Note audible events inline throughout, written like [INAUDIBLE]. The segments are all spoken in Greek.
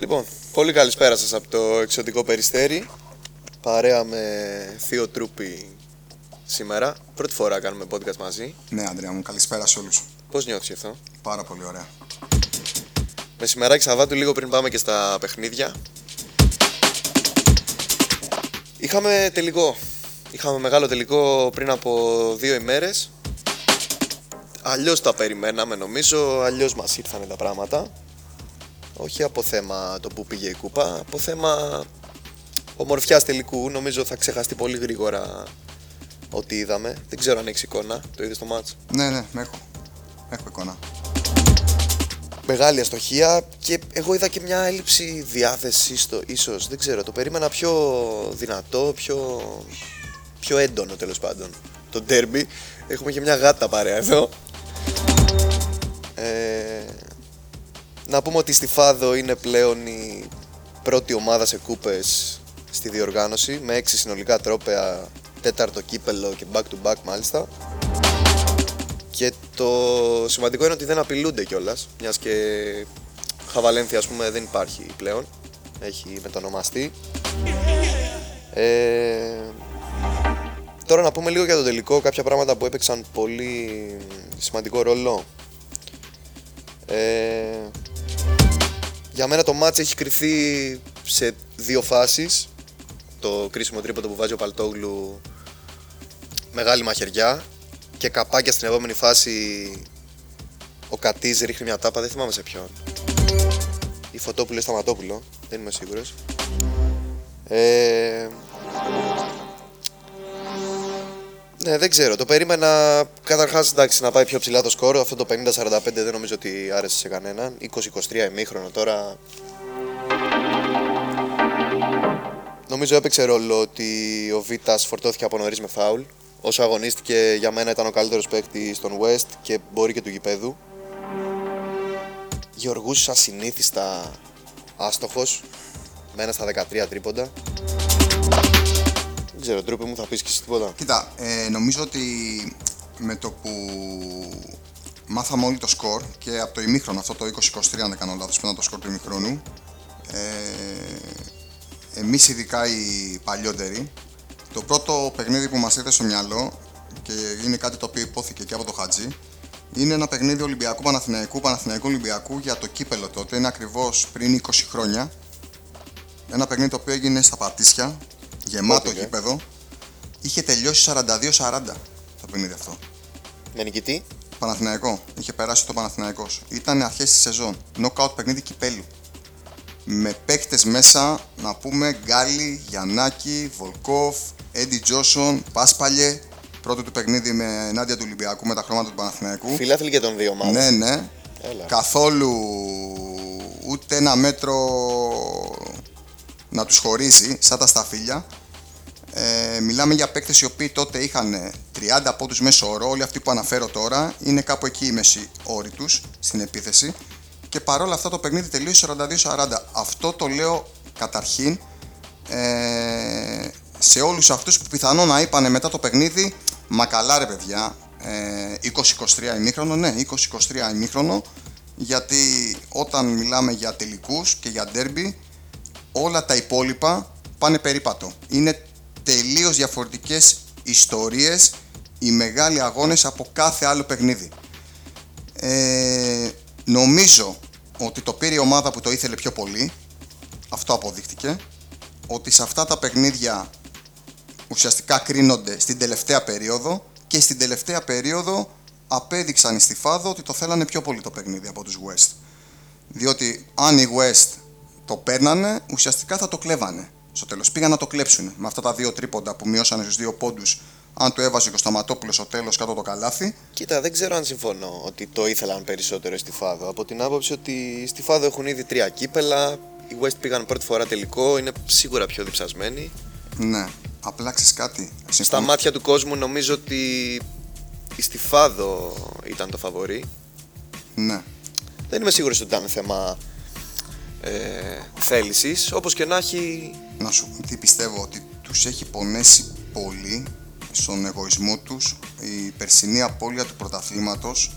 Λοιπόν, πολύ καλησπέρα σας από το εξωτικό Περιστέρι. Παρέα με Θείο Τρούπη σήμερα. Πρώτη φορά κάνουμε podcast μαζί. Ναι, Αντρέα μου, καλησπέρα σε όλους. Πώς νιώθεις γι' αυτό; Πάρα πολύ ωραία. Μεσημεράκι Σαββάτου λίγο πριν πάμε και στα παιχνίδια. Είχαμε τελικό. Είχαμε μεγάλο τελικό πριν από δύο ημέρες. Αλλιώς τα περιμέναμε νομίζω, αλλιώς μας ήρθαν τα πράγματα. Όχι από θέμα το που πήγε η κούπα, από θέμα ομορφιά τελικού. Νομίζω θα ξεχαστεί πολύ γρήγορα ό,τι είδαμε. Δεν ξέρω αν έχεις εικόνα. Το είδες στο μάτς; Ναι, ναι, έχω. Έχω εικόνα. Μεγάλη αστοχία και εγώ είδα και μια έλλειψη διάθεση στο ίσως, δεν ξέρω, το περίμενα πιο δυνατό, πιο, πιο έντονο τέλος πάντων. Το ντέρμπι, έχουμε και μια γάτα παρέα εδώ. Ε, να πούμε ότι στη Φάδο είναι πλέον η πρώτη ομάδα σε κούπες στη διοργάνωση με έξι συνολικά τρόπαια, τέταρτο κύπελο και back to back μάλιστα. Και το σημαντικό είναι ότι δεν απειλούνται κιόλας, μιας και Χαβαλένθια ας πούμε δεν υπάρχει πλέον. Έχει μετονομαστεί. Ε, τώρα να πούμε λίγο για το τελικό, κάποια πράγματα που έπαιξαν πολύ σημαντικό ρόλο. Ε, για μένα το μάτς έχει κρυθεί σε δύο φάσεις. Το κρίσιμο τρίποντο που βάζει ο Παλτόγλου μεγάλη μαχαιριά και καπάκια στην επόμενη φάση ο Κατής ρίχνει μια τάπα, δεν θυμάμαι σε ποιον. Η Φωτόπουλο Σταματόπουλο, δεν είμαι σίγουρος. Ε, ναι, δεν ξέρω. Το περίμενα καταρχάς να πάει πιο ψηλά το σκορ. Αυτό το 50-45 δεν νομίζω ότι άρεσε σε κανέναν. 20-23 ημίχρονο τώρα. Νομίζω έπαιξε ρόλο ότι ο Β' φορτώθηκε από νωρίς με φάουλ. Όσο αγωνίστηκε για μένα ήταν ο καλύτερος παίκτης στον West και μπορεί και του γηπέδου. Γεωργούς ασυνήθιστα άστοχος με ένα στα 13 τρίποντα. Δεν ξέρω, τρόπο μου θα πεις και εσύ τίποτα. Κοίτα, ε, νομίζω ότι με το που μάθαμε όλοι το σκορ και από το ημίχρονο, αυτό το 20-23 αν δεν κάνω λάθος, που ήταν το σκορ του ημίχρονου, ε, εμείς ειδικά οι παλιότεροι, το πρώτο παιχνίδι που μας ήρθε στο μυαλό και είναι κάτι το οποίο υπόθηκε και από το Χατζή, είναι ένα παιχνίδι Ολυμπιακού Παναθηναϊκού, Παναθηναϊκού Ολυμπιακού για το κύπελο τότε. Είναι ακριβώς πριν 20 χρόνια. Ένα παιχνίδι το οποίο έγινε στα Πατήσια, γεμάτο Πότε, ε; γήπεδο. Είχε τελειώσει 42-40 το παιχνίδι αυτό. Με νικητή. Παναθηναϊκό. Είχε περάσει το Παναθηναϊκός. Ήταν αρχές της σεζόν. Knockout παιχνίδι κυπέλου. Με παίκτες μέσα να πούμε Γκάλι, Γιαννάκη, Βολκόφ, Έντι Τζόσον, Πάσπαλιε. Πρώτο του παιχνίδι με ενάντια του Ολυμπιακού με τα χρώματα του Παναθηναϊκού. Φιλάθλοι και των δύο μάλλον. Ναι, ναι. Έλα. Καθόλου ούτε ένα μέτρο να τους χωρίζει, σαν τα σταφύλια. Ε, μιλάμε για παίκτες οι οποίοι τότε είχαν 30 πόντους μέσω όρο, όλοι αυτοί που αναφέρω τώρα είναι κάπου εκεί οι μέση όροι τους στην επίθεση και παρόλα αυτά το παιχνίδι τελείωσε 42-40. Αυτό το λέω καταρχήν ε, σε όλους αυτούς που πιθανόν να είπανε μετά το παιχνίδι «Μα καλά ρε παιδιά, ε, 20-23 ημίχρονο, ναι 20-23 ημίχρονο γιατί όταν μιλάμε για τελικούς και για ντέρμπι όλα τα υπόλοιπα πάνε περίπατο. Είναι τελείως διαφορετικές ιστορίες οι μεγάλοι αγώνες από κάθε άλλο παιχνίδι. Ε, νομίζω ότι το πήρε η ομάδα που το ήθελε πιο πολύ. Αυτό αποδείχτηκε. Ότι σε αυτά τα παιχνίδια ουσιαστικά κρίνονται στην τελευταία περίοδο και στην τελευταία περίοδο απέδειξαν οι Στιφάδο ότι το θέλανε πιο πολύ το παιχνίδι από τους West. Διότι αν οι West το παίρνανε, ουσιαστικά θα το κλέβανε. Στο τέλος πήγαν να το κλέψουν με αυτά τα δύο τρίποντα που μειώσανε στους δύο πόντους. Αν το έβαζε και ο Σταματόπουλος στο τέλος κάτω το καλάθι. Κοίτα, δεν ξέρω αν συμφωνώ ότι το ήθελαν περισσότερο στη Φάδο. Από την άποψη ότι στη Φάδο έχουν ήδη τρία κύπελα. Οι West πήγαν πρώτη φορά τελικό, είναι σίγουρα πιο διψασμένοι. Ναι, απλά ξέρεις κάτι. Στα Συμφωνώ. μάτια του κόσμου νομίζω ότι η Στιφάδο ήταν το φαβορή. Ναι. Δεν είμαι σίγουρος ότι ήταν θέμα ε, θέλησης. Όπως και να έχει, Να σου πω τι πιστεύω ότι τους έχει πονέσει πολύ στον εγωισμό τους η περσινή απώλεια του πρωταθλήματος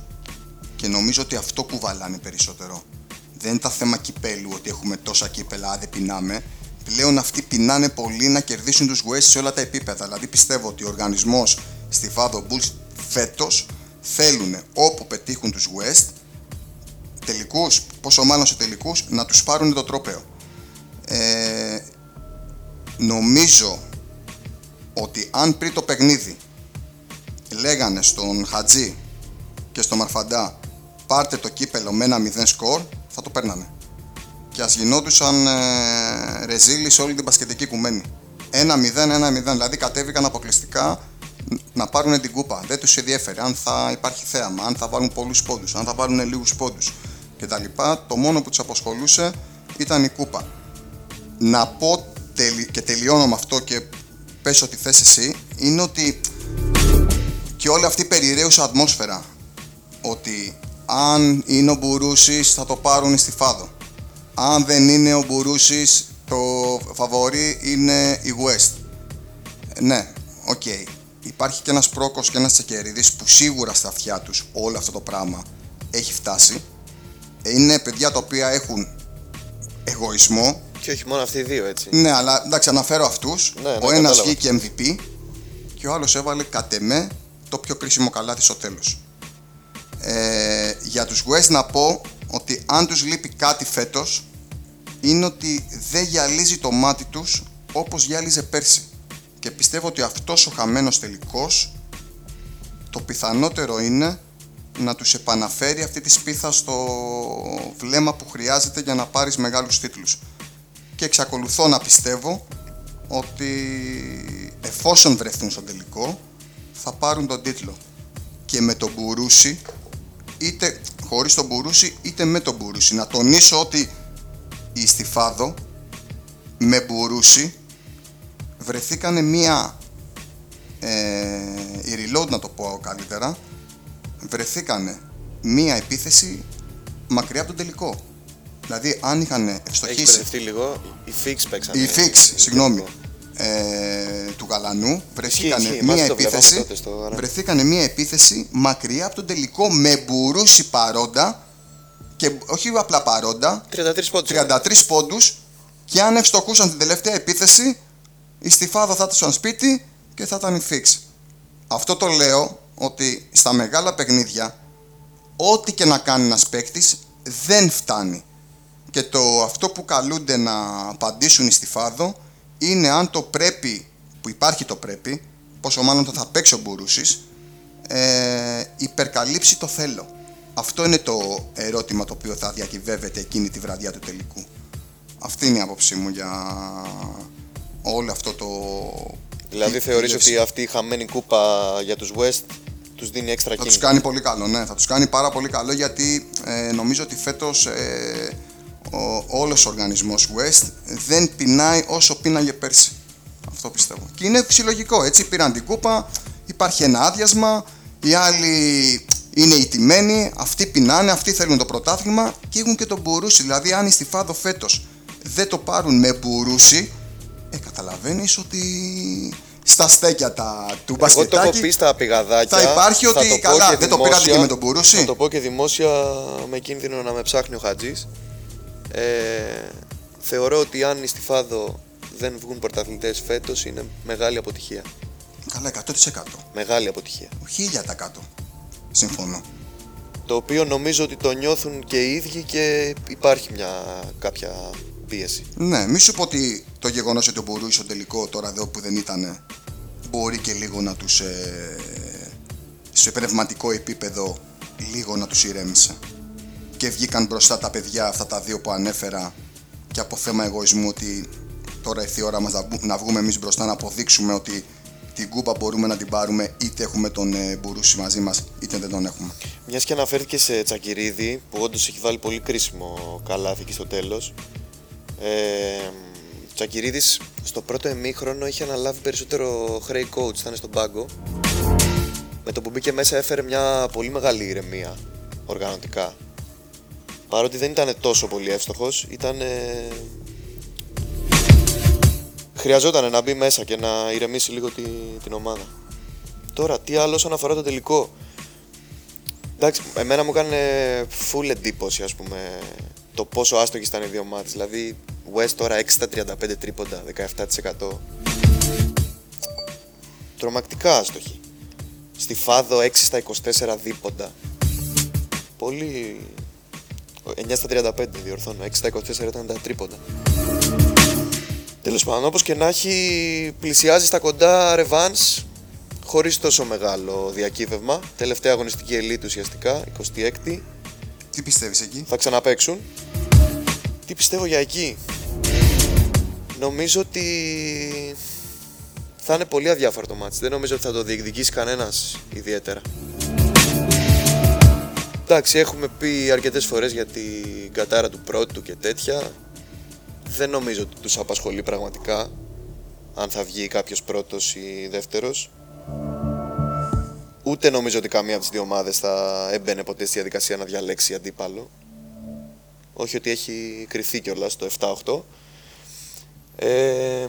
και νομίζω ότι αυτό κουβαλάνε περισσότερο. Δεν είναι τα θέμα κυπέλου ότι έχουμε τόσα κύπελα, δεν πεινάμε. Πλέον αυτοί πεινάνε πολύ να κερδίσουν τους West σε όλα τα επίπεδα. Δηλαδή πιστεύω ότι ο οργανισμός στη Fado Bulls φέτος θέλουν όπου πετύχουν τους West τελικούς, πόσο μάλλον σε τελικούς, να τους πάρουν το τρόπαιο. Ε, νομίζω ότι αν πριν το παιχνίδι λέγανε στον Χατζή και στον Μαρφαντά πάρτε το κύπελο με ένα 0 σκορ, θα το παίρνανε. Και ας γινόντουσαν ε, ρεζίλοι σε όλη την πασχετική κουμένη. 1-0, 1-0, δηλαδή κατέβηκαν αποκλειστικά να πάρουν την κούπα. Δεν τους ενδιέφερε αν θα υπάρχει θέαμα, αν θα βάλουν πολλούς πόντους, αν θα βάλουν λίγους πόντους κτλ. Το μόνο που τους αποσχολούσε ήταν η κούπα. Να πω και τελειώνω με αυτό και πες ό,τι θες εσύ, είναι ότι και όλη αυτή η περιρρέουσα ατμόσφαιρα ότι αν είναι ο Μπουρούσης θα το πάρουν στη Φάδο. Αν δεν είναι ο Μπουρούσης το φαβορή είναι η West. Ναι, OK. Okay. Υπάρχει και ένας πρόκος και ένας Τσεκερίδης που σίγουρα στα αυτιά τους όλο αυτό το πράγμα έχει φτάσει. Είναι παιδιά τα οποία έχουν εγωισμό. Και όχι μόνο αυτοί οι δύο, έτσι. Ναι, αλλά εντάξει, αναφέρω αυτούς. Ναι, ναι, ο ένας βγήκε MVP και ο άλλος έβαλε κατ' εμέ το πιο κρίσιμο καλάθι στο τέλος. Ε, για τους West να πω ότι αν τους λείπει κάτι φέτος είναι ότι δεν γυαλίζει το μάτι τους όπως γυάλιζε πέρσι και πιστεύω ότι αυτός ο χαμένος τελικός το πιθανότερο είναι να τους επαναφέρει αυτή τη σπίθα στο βλέμμα που χρειάζεται για να πάρεις μεγάλους τίτλους. Και εξακολουθώ να πιστεύω ότι εφόσον βρεθούν στο τελικό θα πάρουν τον τίτλο. Και με τον Μπουρούση είτε χωρίς τον Μπουρούση είτε με τον Μπουρούση να τονίσω ότι η Στιφάδο με Μπουρούση βρεθήκανε μία ε, η reload να το πω καλύτερα βρεθήκανε μία επίθεση μακριά από τον τελικό. Δηλαδή αν είχαν ευστοχήσει έχει λίγο. Οι Fix παίξανε. Οι Fix, συγγνώμη. Ε, του Γαλανού. Βρεθήκανε μία επίθεση βρεθήκανε μία επίθεση μακριά από τον τελικό με μπουρούση παρόντα και όχι απλά παρόντα 33 πόντους, 33 πόντους και αν ευστοχούσαν την τελευταία επίθεση η Στιφάδο θα ήταν σπίτι και θα ήταν η Fix αυτό το λέω ότι στα μεγάλα παιχνίδια ό,τι και να κάνει ένας παίκτης δεν φτάνει και το αυτό που καλούνται να απαντήσουν οι Στιφάδο είναι αν το πρέπει, που υπάρχει το πρέπει, πόσο μάλλον θα παίξει ο Μπουρούσης, ε, υπερκαλύψει το θέλω. Αυτό είναι το ερώτημα το οποίο θα διακυβεύεται εκείνη τη βραδιά του τελικού. Αυτή είναι η άποψή μου για όλο αυτό το... Δηλαδή θεωρείς ότι αυτή η χαμένη κούπα για τους West τους δίνει έξτρα Θα τους κάνει πολύ καλό, ναι. Θα τους κάνει πάρα πολύ καλό γιατί ε, νομίζω ότι φέτος ε, ο, όλος ο οργανισμός West δεν πεινάει όσο πίναγε πέρσι. Αυτό πιστεύω. Και είναι φυσιολογικό, έτσι πήραν την κούπα, υπάρχει ένα άδειασμα, οι άλλοι είναι ηττημένοι, αυτοί πεινάνε, αυτοί θέλουν το πρωτάθλημα και έχουν και τον Μπουρούση. Δηλαδή, αν η Στιφάδο φέτος δεν το πάρουν με Μπουρούση, ε, καταλαβαίνεις ότι στα στέκια τα, του μπασκετάκι. Εγώ το έχω πει στα πηγαδάκια. Θα υπάρχει ότι το καλά, δεν το πήρατε και με τον Μπουρούση; Θα το πω και δημόσια με κίνδυνο να με ψάχνει ο Χατζής. Ε, θεωρώ ότι αν η Στιφάδο δεν βγουν πρωταθλητές φέτος είναι μεγάλη αποτυχία. Καλά, 100%. Μεγάλη αποτυχία. 1000%. Συμφωνώ. Το οποίο νομίζω ότι το νιώθουν και οι ίδιοι και υπάρχει μια κάποια πίεση. Ναι, μη σου πω ότι το γεγονός ότι ο Μπουρούι στο τελικό τώρα εδώ που δεν ήταν μπορεί και λίγο να τους. Ε, σε πνευματικό επίπεδο λίγο να τους ηρέμησε και βγήκαν μπροστά τα παιδιά αυτά τα δύο που ανέφερα και από θέμα εγωισμού ότι τώρα ήρθε η ώρα μας να βγούμε εμείς μπροστά να αποδείξουμε ότι την κούπα μπορούμε να την πάρουμε είτε έχουμε τον ε, Μπουρούση μαζί μας είτε δεν τον έχουμε. Μιας και αναφέρθηκε σε Τσακυρίδη που όντως έχει βάλει πολύ κρίσιμο καλάθι και στο τέλος ε, Τσακυρίδης στο πρώτο εμίχρονο είχε αναλάβει περισσότερο χρέη coach, ήταν στον πάγκο με το που μπήκε μέσα έφερε μια πολύ μεγάλη ηρεμία οργανωτικά παρότι δεν ήταν τόσο πολύ εύστοχος, ήταν... Χρειαζόταν να μπει μέσα και να ηρεμήσει λίγο τη, την ομάδα. Τώρα, τι άλλο όσον αφορά το τελικό; Εντάξει, εμένα μου έκανε full εντύπωση ας πούμε το πόσο άστοχοι ήταν οι δύο μάτς. Δηλαδή, West τώρα 6 στα 35 τρίποντα, 17%. Τρομακτικά άστοχοι. Στη Φάδο 6 στα 24 δίποντα. Πολύ... 9 στα 35 διορθώνω, 6 στα 24 ήταν τα τρίποντα. Τέλος πάντων, όπως και να έχει, πλησιάζει στα κοντά Revans χωρίς τόσο μεγάλο διακύβευμα. Τελευταία αγωνιστική ελίτ ουσιαστικά, 26η. Τι πιστεύεις εκεί; Θα ξαναπαίξουν. Τι πιστεύω για εκεί; Νομίζω ότι θα είναι πολύ αδιάφορο το μάτς. Δεν νομίζω ότι θα το διεκδικήσει κανένας ιδιαίτερα. Εντάξει, έχουμε πει αρκετές φορές για την κατάρα του πρώτου και τέτοια. Δεν νομίζω ότι τους απασχολεί πραγματικά αν θα βγει κάποιος πρώτος ή δεύτερος. Ούτε νομίζω ότι καμία από τις δύο ομάδες θα έμπαινε ποτέ στη διαδικασία να διαλέξει αντίπαλο. Όχι ότι έχει κρυθεί κιόλας το 7-8. Ε,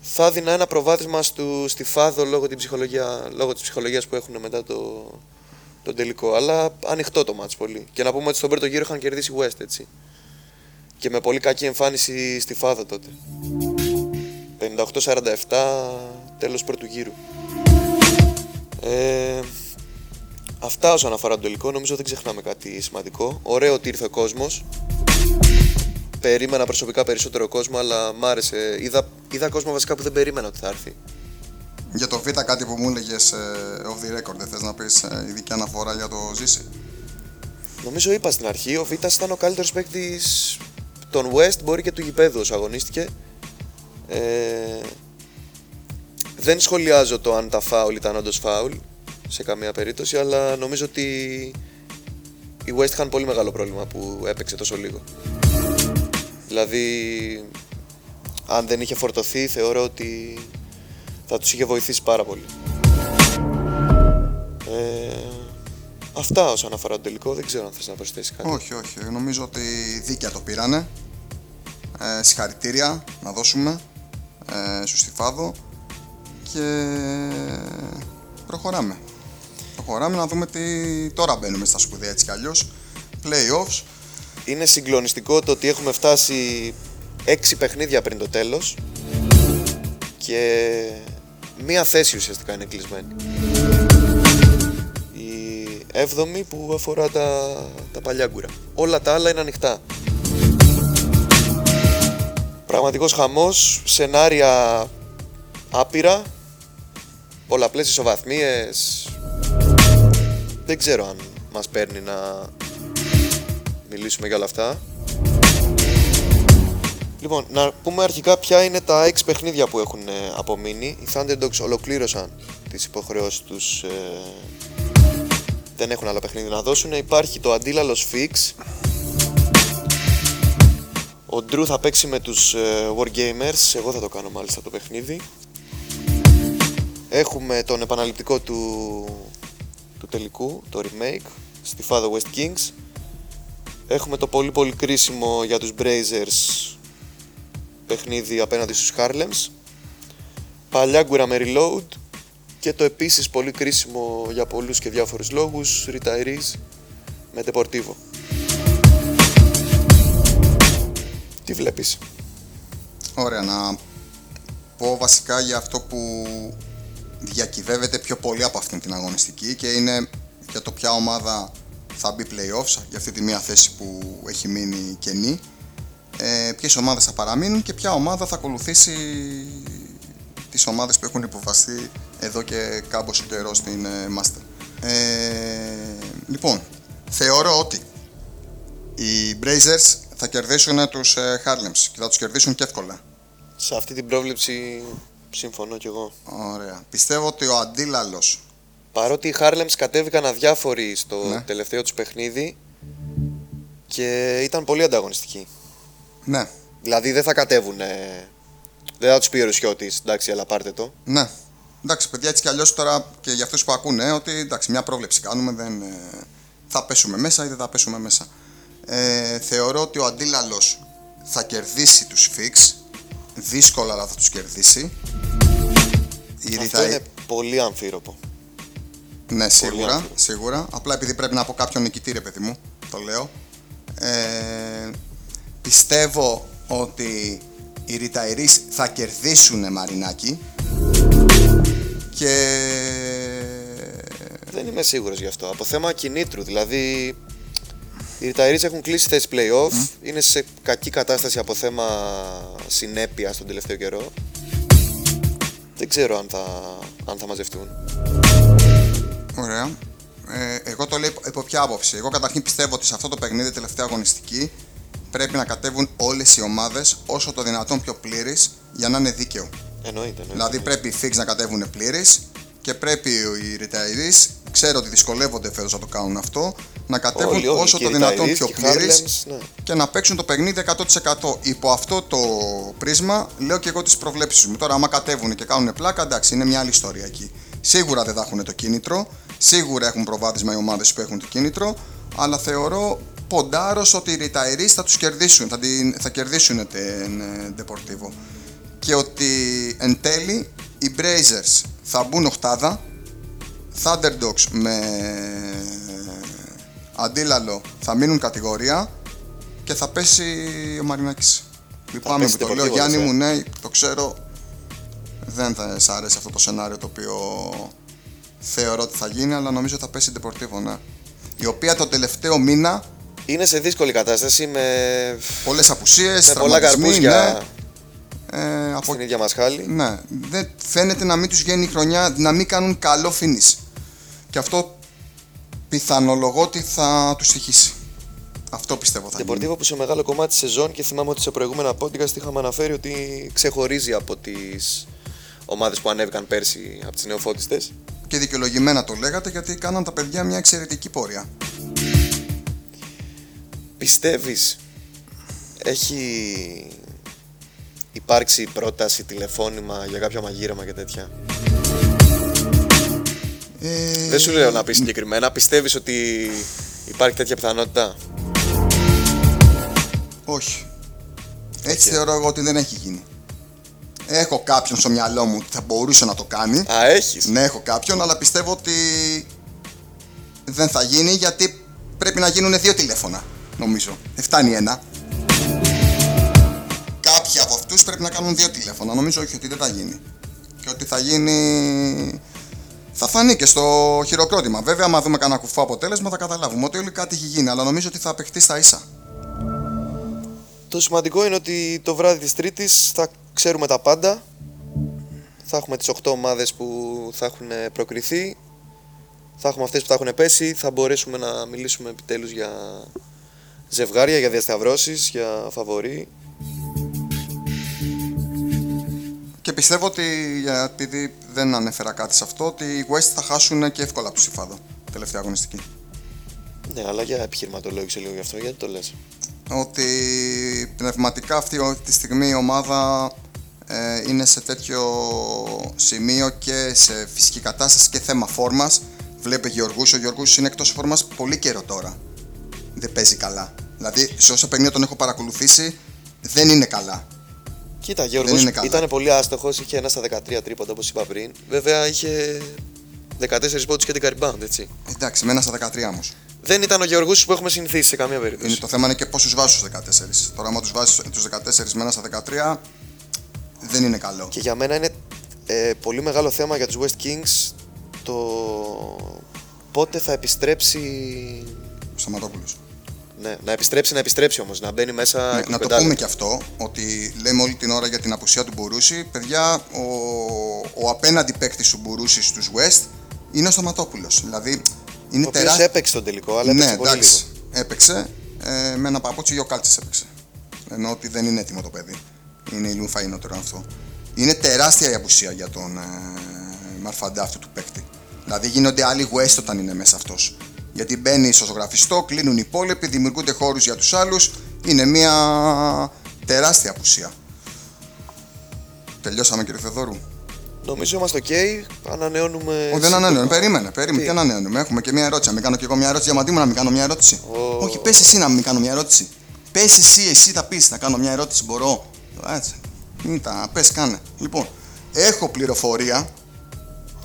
θα έδινα ένα προβάδισμα στο, στη Φάδο λόγω, την ψυχολογία, λόγω της ψυχολογίας που έχουν μετά το, τον τελικό. Αλλά ανοιχτό το μάτς πολύ. Και να πούμε ότι στον πρώτο γύρο είχαν κερδίσει West, έτσι. Και με πολύ κακή εμφάνιση στη Φάδο τότε. 58-47 τέλος πρώτου γύρου. Ε, αυτά όσον αφορά τον τελικό, νομίζω δεν ξεχνάμε κάτι σημαντικό. Ωραίο ότι ήρθε ο κόσμος. Περίμενα προσωπικά περισσότερο κόσμο, αλλά μ' άρεσε. Είδα, είδα κόσμο βασικά που δεν περίμενα ότι θα έρθει. Για το Β κάτι που μου έλεγες off the record, δεν θες να πεις ε, ειδική αναφορά για το Ζήση; Νομίζω είπα στην αρχή, ο Β ήταν ο καλύτερος παίκτης των West, μπορεί και του γηπέδου όσο αγωνίστηκε. Ε, δεν σχολιάζω το αν τα φάουλ ήταν όντως φάουλ σε καμία περίπτωση, αλλά νομίζω ότι οι West είχαν πολύ μεγάλο πρόβλημα που έπαιξε τόσο λίγο. Δηλαδή, αν δεν είχε φορτωθεί, θεωρώ ότι θα τους είχε βοηθήσει πάρα πολύ. Ε, αυτά όσον αφορά το τελικό, δεν ξέρω αν θες να προσθέσεις κάτι. Όχι, όχι. Νομίζω ότι δίκαια το πήρανε. Ε, συγχαρητήρια να δώσουμε ε, στο Στιφάδο και προχωράμε. Προχωράμε να δούμε τι τώρα μπαίνουμε στα σπουδαία έτσι κι αλλιώς. Playoffs. Είναι συγκλονιστικό το ότι έχουμε φτάσει 6 παιχνίδια πριν το τέλος και μία θέση ουσιαστικά είναι κλεισμένη. Η έβδομη που αφορά τα, τα παλιά γκουρα. Όλα τα άλλα είναι ανοιχτά. Πραγματικός χαμός, σενάρια άπειρα, πολλαπλές ισοβαθμίες. Δεν ξέρω αν μας παίρνει να μιλήσουμε για όλα αυτά. Λοιπόν, να πούμε αρχικά ποια είναι τα 6 παιχνίδια που έχουν ε, απομείνει. Οι Thunderdogs ολοκλήρωσαν τις υποχρεώσεις τους. Ε, δεν έχουν άλλα παιχνίδια να δώσουν. Υπάρχει το αντίλαλος Fix. Ο Drew θα παίξει με τους ε, Wargamers. Εγώ θα το κάνω μάλιστα το παιχνίδι. Έχουμε τον επαναληπτικό του, του τελικού, το remake, στη Father West Kings. Έχουμε το πολύ πολύ κρίσιμο για τους Brazers παιχνίδι απέναντι στους Harlems. Παλιάγκουρα με reload και το επίσης πολύ κρίσιμο για πολλούς και διάφορους λόγους Retirees με Deportivo. Τι βλέπεις; Ωραία, να πω βασικά για αυτό που διακυβεύεται πιο πολύ από αυτήν την αγωνιστική και είναι για το ποια ομάδα θα μπει playoffs για αυτή τη μία θέση που έχει μείνει κενή ε, ποιες ομάδες θα παραμείνουν και ποια ομάδα θα ακολουθήσει τις ομάδες που έχουν υποβαστεί εδώ και κάμποσο καιρό στην ε, Master. Ε, λοιπόν, θεωρώ ότι οι Brazers θα κερδίσουν τους ε, Harlems και θα τους κερδίσουν και εύκολα. Σε αυτή την πρόβλεψη συμφωνώ κι εγώ. Ωραία. Πιστεύω ότι ο αντίλαλος Παρότι οι Harlems κατέβηκαν αδιάφοροι στο Ναι. τελευταίο τους παιχνίδι και ήταν πολύ ανταγωνιστικοί. Ναι, Δηλαδή δεν θα κατέβουν. Δεν θα τους πει ο Ρουσιώτης, εντάξει, αλλά πάρτε το. ναι. Εντάξει, παιδιά, έτσι κι αλλιώς τώρα και για αυτούς που ακούνε, ότι εντάξει, μια πρόβλεψη κάνουμε, δεν, ε, θα πέσουμε μέσα ή δεν θα πέσουμε μέσα. Ε, θεωρώ ότι ο αντίλαλος θα κερδίσει τους Fix. Δύσκολα, αλλά θα τους κερδίσει. Η Αυτό Ριταϊ- είναι πολύ αμφίροπο. Ναι, σίγουρα, άνθρωποι. σίγουρα. Απλά επειδή πρέπει να πω κάποιον νικητή, ρε παιδί μου, το λέω. Ε, πιστεύω ότι οι Ριταϊρείς θα κερδίσουν Μαρινάκι και Δεν είμαι σίγουρος γι' αυτό. Από θέμα κινήτρου, δηλαδή οι Retirees έχουν κλείσει θέση play-off, είναι σε κακή κατάσταση από θέμα συνέπεια τον τελευταίο καιρό. Δεν ξέρω αν θα, αν θα μαζευτούν. Ωραία. Ε, εγώ το λέω υπό- υπό ποια άποψη. Εγώ καταρχήν πιστεύω ότι σε αυτό το παιχνίδι, τελευταία αγωνιστική, πρέπει να κατέβουν όλες οι ομάδες όσο το δυνατόν πιο πλήρε για να είναι δίκαιο. Εννοείται, εννοείται. Δηλαδή πρέπει οι Fix να κατέβουν πλήρε και πρέπει οι retirees, ξέρω ότι δυσκολεύονται φέτος να το κάνουν αυτό, να κατέβουν Όλοι, όλοι, όσο και το οι δυνατόν retirees πιο και οι πλήρε Harlems, ναι. και να παίξουν το παιχνίδι 100%. Υπό αυτό το πρίσμα λέω και εγώ τις προβλέψεις μου. Τώρα, άμα κατέβουν και κάνουν πλάκα, εντάξει, είναι μια άλλη ιστορία εκεί. Σίγουρα δεν θα έχουν το κίνητρο, σίγουρα έχουν προβάδισμα οι ομάδες που έχουν το κίνητρο, αλλά θεωρώ ποντάρος ότι οι retirees θα τους κερδίσουν, θα, την, θα κερδίσουν την ε, Deportivo. Και ότι εν τέλει οι Brazers θα μπουν οχτάδα, Thunderdogs με αντίλαλο θα μείνουν κατηγορία και θα πέσει ο Μαρινάκης. Λυπάμαι πέσει που το Deportivo, λέω Γιάννη λες, ε. μου, ναι, το ξέρω. Δεν θα σ' άρεσε αυτό το σενάριο το οποίο θεωρώ ότι θα γίνει, αλλά νομίζω θα πέσει η Deportivo, ναι. Η οποία το τελευταίο μήνα, Είναι σε δύσκολη κατάσταση με, πολλές απουσίες, με πολλά τραυματισμοί, καρπούζια ναι. Ε, από στην ίδια μας χάλη. Ναι, δεν φαίνεται να μην τους βγαίνει η χρονιά, να μην κάνουν καλό finish. Και αυτό πιθανολογώ ότι θα τους στοιχήσει. Αυτό πιστεύω θα γίνει. Deportivo που σε μεγάλο κομμάτι της σεζόν και θυμάμαι ότι σε προηγούμενα podcast είχαμε αναφέρει ότι ξεχωρίζει από τις ομάδες που ανέβηκαν πέρσι από τις νεοφώτιστες. Και δικαιολογημένα το λέγατε γιατί κάναν τα παιδιά μια εξαιρετική πορεία. Πιστεύεις έχει υπάρξει πρόταση, τηλεφώνημα για κάποιο μαγείρεμα και τέτοια; Ε, Δεν σου λέω να πεις συγκεκριμένα. Πιστεύεις ότι υπάρχει τέτοια πιθανότητα; Όχι. Έτσι θεωρώ εγώ ότι δεν έχει γίνει. Έχω κάποιον στο μυαλό μου ότι θα μπορούσε να το κάνει. Α, έχεις. Ναι, έχω κάποιον, αλλά πιστεύω ότι δεν θα γίνει γιατί πρέπει να γίνουν δύο τηλέφωνα. Νομίζω. Δεν φτάνει ένα. Κάποιοι από αυτούς πρέπει να κάνουν δύο τηλέφωνα. Νομίζω όχι ότι δεν θα γίνει. Και ότι θα γίνει. Θα φανεί και στο χειροκρότημα. Βέβαια, άμα δούμε κανένα κουφό αποτέλεσμα, θα καταλάβουμε ότι όλοι κάτι έχει γίνει. Αλλά νομίζω ότι θα παιχτεί στα ίσα. Το σημαντικό είναι ότι το βράδυ της Τρίτης θα ξέρουμε τα πάντα. Θα έχουμε τις 8 ομάδες που θα έχουν προκριθεί. Θα έχουμε αυτές που θα έχουν πέσει. Θα μπορέσουμε να μιλήσουμε επιτέλους για ζευγάρια, για διασταυρώσεις, για φαβορί. Πιστεύω ότι, για- επειδή δεν ανέφερα κάτι σε αυτό, ότι οι West θα χάσουν και εύκολα από του Σιφάδο. Τελευταία αγωνιστική. Ναι, αλλά για επιχειρηματολόγησε λίγο γι' αυτό, γιατί το λες; Ότι πνευματικά αυτή τη στιγμή η ομάδα ε, είναι σε τέτοιο σημείο και σε φυσική κατάσταση και θέμα φόρμας. Βλέπει Γιωργούς, ο Γιωργούς είναι εκτός φόρμας πολύ καιρό τώρα. Δεν παίζει καλά. Δηλαδή, σε όσα παιχνίδια τον έχω παρακολουθήσει, δεν είναι καλά. Κοίτα, Δεν Γιώργος είναι καλά. ήταν πολύ άστοχος, είχε ένα στα 13 τρίποντα όπως είπα πριν. Βέβαια είχε 14 πόντους και την rebound, έτσι. Εντάξει, με ένα στα 13 όμως. Δεν ήταν ο Γεωργούς που έχουμε συνηθίσει σε καμία περίπτωση. Είναι, το θέμα είναι και πόσους βάζεις στους 14. Τώρα, άμα τους βάζεις τους 14 με ένα στα 13, δεν είναι καλό. Και για μένα είναι ε, πολύ μεγάλο θέμα για τους West Kings το πότε θα επιστρέψει. Σταματόπουλος. Ναι, να επιστρέψει, να επιστρέψει όμως, να μπαίνει μέσα. Ναι, να το 25 πούμε και αυτό, ότι λέμε όλη την ώρα για την απουσία του Μπουρούση. Παιδιά, ο, ο απέναντι παίκτης του Μπουρούση στους West είναι ο Σταματόπουλος. Δηλαδή, είναι Ο οποίος τεράστιο. έπαιξε τον τελικό, αλλά Ναι, έπαιξε πολύ λίγο. εντάξει, έπαιξε. Ε, με ένα παπούτσι ο Κάλτσες έπαιξε. Ενώ ότι δεν είναι έτοιμο το παιδί. Είναι η Λούμφα είναι τώρα αυτό. Είναι τεράστια η απουσία για τον ε, Μαρφαντά αυτού του παίκτη. Δηλαδή γίνονται άλλοι West όταν είναι μέσα αυτός. Γιατί μπαίνει στο ζωγραφιστό, κλείνουν οι υπόλοιποι, δημιουργούνται χώρους για τους άλλους. Είναι μια τεράστια απουσία. Τελειώσαμε κύριε Θεοδόρου. Νομίζω είμαστε οκ. Ανανεώνουμε. Όχι, δεν σύντομα. ανανεώνουμε. Περίμενε, περίμενε. Τι; Τι ανανεώνουμε; Έχουμε και μια ερώτηση. Να μην κάνω και εγώ μια ερώτηση. Διαμαντή μου να μην κάνω μια ερώτηση. Ω. Όχι, πες εσύ να μην κάνω μια ερώτηση. Πες εσύ, εσύ θα πεις να κάνω μια ερώτηση. Μπορώ. Έτσι. Μην τα πες, κάνε. Λοιπόν, έχω πληροφορία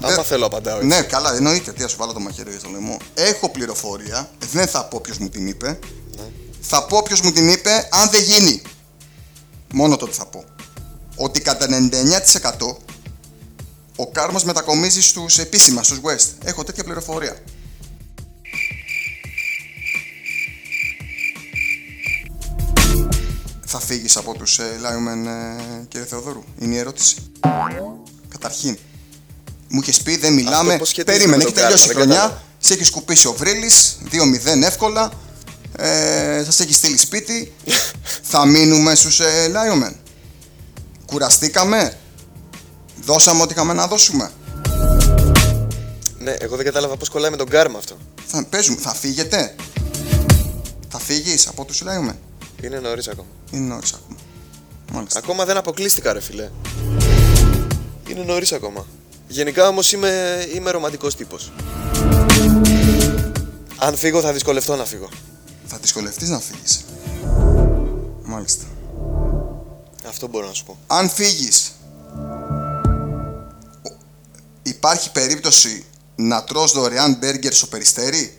Άμα Δεν- θέλω απαντάω έτσι. Ναι, καλά, εννοείται. Τι, ας σου βάλω το μαχαίρι στο λαιμό. Έχω πληροφορία. Δεν θα πω ποιος μου την είπε. Ναι. Θα πω ποιος μου την είπε αν δεν γίνει. Μόνο τότε θα πω. Ότι κατά 99% ο Κάρμος μετακομίζει στους επίσημα, στους West. Έχω τέτοια πληροφορία. Θα φύγεις από τους ε, Lion ε, κύριε Θεοδόρου. Είναι η ερώτηση. Καταρχήν, μου είχες πει δεν μιλάμε. πώς σχετίζεται Περίμενε, με έχει τον τελειώσει η Κάρμα, δεν χρονιά. κατάλαβα. Σε έχει σκουπίσει ο Βρύλη, 2-0 εύκολα. Ε, Σας έχει στείλει σπίτι. [LAUGHS] θα μείνουμε στους ε, Lion Κουραστήκαμε. Δώσαμε ό,τι είχαμε να δώσουμε. Ναι, εγώ δεν κατάλαβα πώς κολλάει με τον κάρμα αυτό. Θα, παίζουμε, θα φύγετε. Θα φύγεις από τους Lion Είναι νωρίς ακόμα. Είναι νωρίς ακόμα. Μάλιστα. Ακόμα δεν αποκλείστηκα, ρε φιλέ. Είναι νωρίς ακόμα. Γενικά όμως είμαι, είμαι ρομαντικός τύπος. Αν φύγω, θα δυσκολευτώ να φύγω. Θα δυσκολευτείς να φύγεις. Μάλιστα. Αυτό μπορώ να σου πω. αν φύγεις ο- υπάρχει περίπτωση να τρως δωρεάν μπέργκερ στο περιστέρι;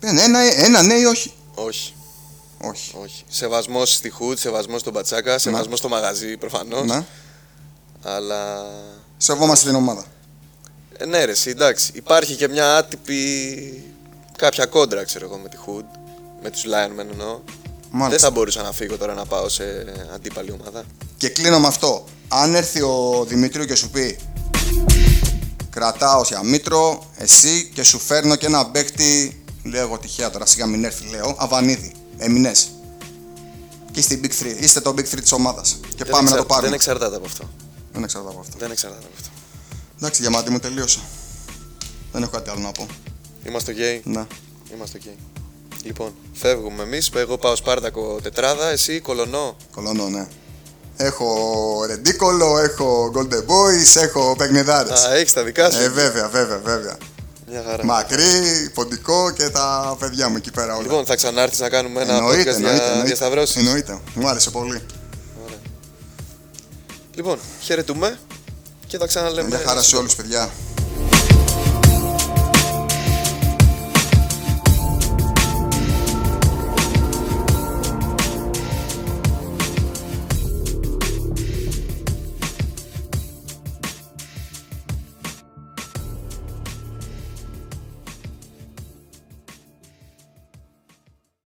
Ένα, ένα, ένα ναι ή όχι; Όχι, όχι όχι. Σεβασμός στη Χουτ, σεβασμός στον Πατσάκα, σεβασμός στο μαγαζί προφανώς. Ναι. Αλλά. σεβόμαστε την ομάδα Ε, ναι, ρε, εσύ, εντάξει. Υπάρχει και μια άτυπη. κάποια κόντρα, ξέρω εγώ, με τη Hood. Με τους Lion Men εννοώ. Δεν Μάλιστα. θα μπορούσα να φύγω τώρα να πάω σε αντίπαλη ομάδα. και κλείνω με αυτό αν έρθει ο Δημητρίου και σου πει κρατάω για μήτρο εσύ και σου φέρνω και ένα παίκτη λέω εγώ τυχαία τώρα σιγά μην έρθει λέω Αβανίδη Εμινές και είστε, η big three, είστε το big 3 της ομάδας και Δεν πάμε να εξα- το πάρουμε Δεν εξαρτάται από αυτό. Δεν εξαρτάται από αυτό. Δεν εξαρτάται από αυτό. Εντάξει, διαμάτι μου τελείωσα. Δεν έχω κάτι άλλο να πω. Είμαστε οκ. Ναι. Είμαστε οκ. Λοιπόν, φεύγουμε εμείς. Εγώ πάω Σπάρτακο τετράδα, εσύ κολονό. Κολονό, ναι. Έχω ρεντίκολο, έχω golden boys, έχω παιχνιδάρε. Α, έχεις τα δικά σου. Ε, βέβαια, βέβαια, βέβαια. Μια χαρά. Μακρύ, ποντικό και τα παιδιά μου εκεί πέρα όλα. Λοιπόν, θα ξανάρθεις να κάνουμε ένα εννοείται, podcast εννοείται, για εννοείται. διασταυρώσεις. εννοείται. Μου άρεσε πολύ. Λοιπόν, χαιρετούμε και θα ξαναλέμε. Μια χαρά σε όλους, παιδιά.